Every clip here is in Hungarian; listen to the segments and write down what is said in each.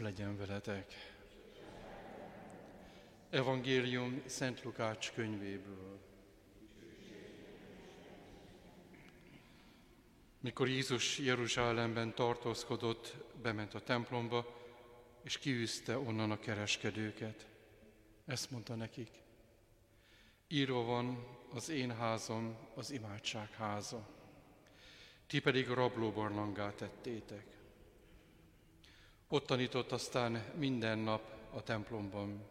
legyen veletek. Evangélium Szent Lukács könyvéből. Mikor Jézus Jeruzsálemben tartózkodott, bement a templomba, és kiűzte onnan a kereskedőket. Ezt mondta nekik. Írva van, az én házam az imádság háza. Ti pedig rablóbarlangá tettétek. Ott tanított aztán minden nap a templomban.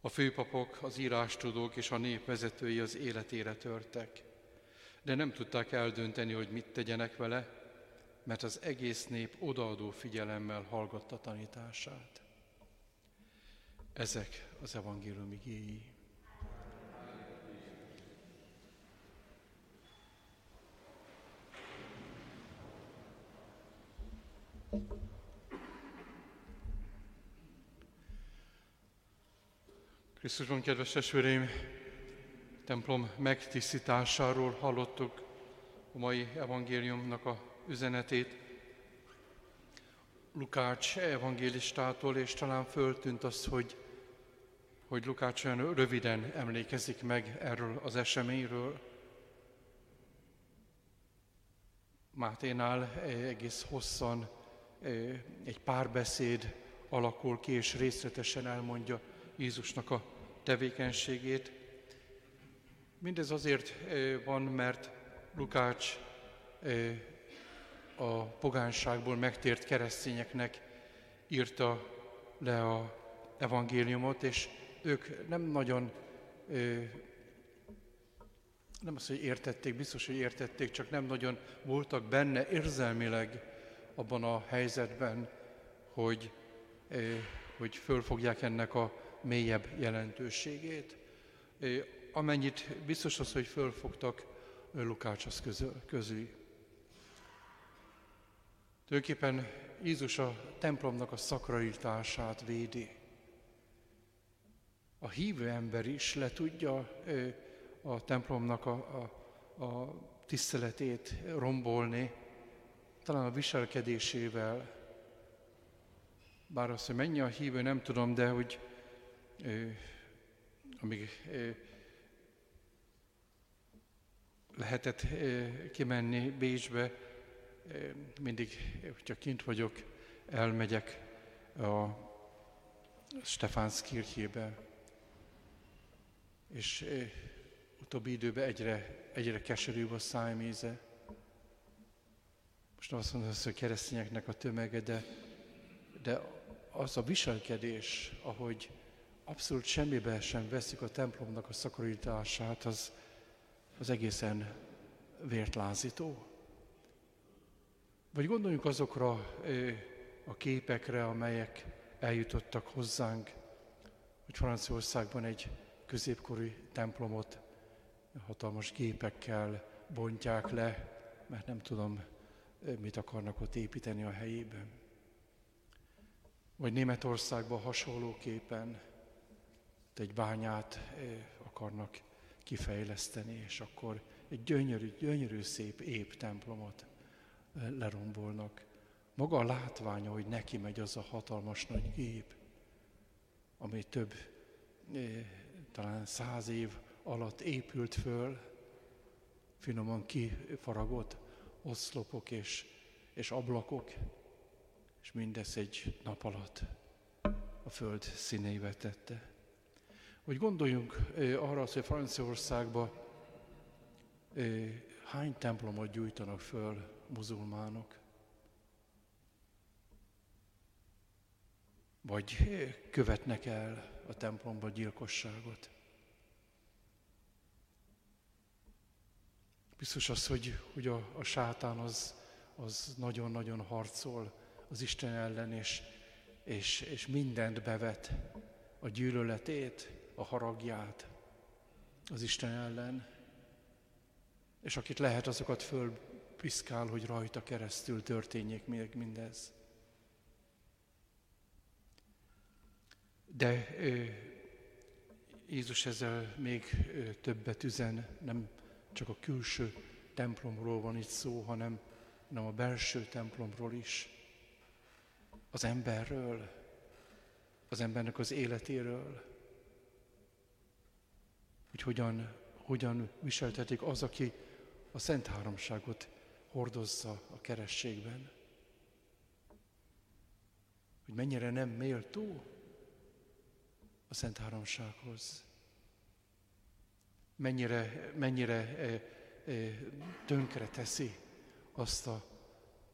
A főpapok, az írástudók és a nép vezetői az életére törtek, de nem tudták eldönteni, hogy mit tegyenek vele, mert az egész nép odaadó figyelemmel hallgatta tanítását. Ezek az evangélium igéi. Krisztusban, kedves testvéreim, templom megtisztításáról hallottuk a mai evangéliumnak a üzenetét. Lukács evangélistától, és talán föltűnt az, hogy, hogy Lukács olyan röviden emlékezik meg erről az eseményről. Máténál egész hosszan egy párbeszéd alakul ki, és részletesen elmondja Jézusnak a tevékenységét. Mindez azért van, mert Lukács a pogánságból megtért keresztényeknek írta le a evangéliumot, és ők nem nagyon, nem azt, hogy értették, biztos, hogy értették, csak nem nagyon voltak benne érzelmileg abban a helyzetben, hogy, hogy fölfogják ennek a mélyebb jelentőségét. Amennyit biztos az, hogy fölfogtak, Lukács az közül. Tulajdonképpen Jézus a templomnak a szakralitását védi. A hívő ember is le tudja a templomnak a, a, a tiszteletét rombolni, talán a viselkedésével. Bár azt, hogy mennyi a hívő, nem tudom, de hogy amíg lehetett kimenni Bécsbe, mindig, hogyha kint vagyok, elmegyek a Stefánszkirchébe, és utóbbi időben egyre, egyre keserűbb a szájméze. Most azt mondom, hogy keresztényeknek a tömege, de, de az a viselkedés, ahogy abszolút semmibe sem veszik a templomnak a szakorítását, az, az egészen vértlázító. Vagy gondoljunk azokra a képekre, amelyek eljutottak hozzánk, hogy Franciaországban egy középkori templomot hatalmas gépekkel bontják le, mert nem tudom, mit akarnak ott építeni a helyében. Vagy Németországban hasonlóképpen egy bányát akarnak kifejleszteni, és akkor egy gyönyörű, gyönyörű szép ép templomot lerombolnak. Maga a látványa, hogy neki megy az a hatalmas nagy gép, ami több, talán száz év alatt épült föl, finoman kifaragott oszlopok és, és ablakok, és mindez egy nap alatt a föld színébe tette. Hogy gondoljunk arra, hogy Franciaországban hány templomot gyújtanak föl muzulmánok? Vagy követnek el a templomba gyilkosságot? Biztos az, hogy, hogy a, a sátán az, az nagyon-nagyon harcol az Isten ellen, és, és, és mindent bevet, a gyűlöletét, a haragját az Isten ellen, és akit lehet, azokat fölpiszkál, hogy rajta keresztül történjék még mindez. De Jézus ezzel még többet üzen, nem csak a külső templomról van itt szó, hanem, hanem a belső templomról is. az emberről, az embernek az életéről, hogy hogyan, hogyan viseltetik az, aki a Szent Háromságot hordozza a kerességben. Hogy mennyire nem méltó a Szent Háromsághoz. Mennyire, mennyire e, e, tönkre teszi azt, a,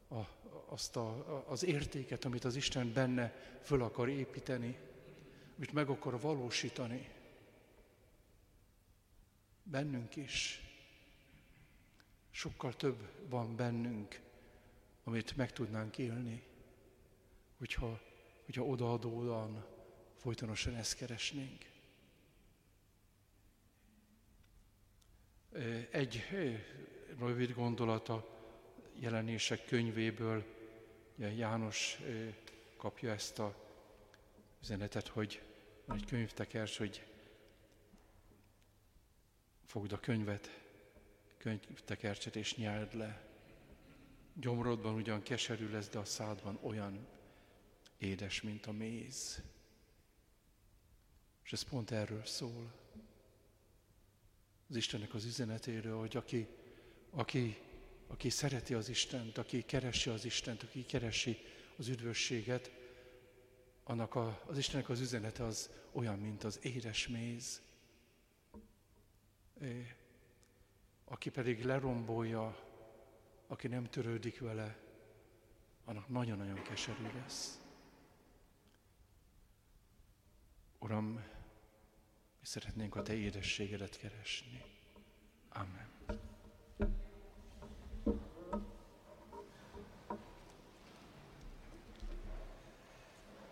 a, azt a, az értéket, amit az Isten benne föl akar építeni, amit meg akar valósítani. Bennünk is. Sokkal több van bennünk, amit meg tudnánk élni, hogyha, hogyha odaadóan folytonosan ezt keresnénk. Egy rövid gondolata jelenések könyvéből János kapja ezt a üzenetet, hogy egy könyvtekers, hogy fogd a könyvet, könyvtekercset és nyeld le. Gyomrodban ugyan keserű lesz, de a szádban olyan édes, mint a méz. És ez pont erről szól. Az Istennek az üzenetéről, hogy aki, aki, aki szereti az Istent, aki keresi az Istent, aki keresi az üdvösséget, annak a, az Istennek az üzenete az olyan, mint az édes méz. Aki pedig lerombolja, aki nem törődik vele, annak nagyon-nagyon keserű lesz. Uram, mi szeretnénk a Te édességedet keresni.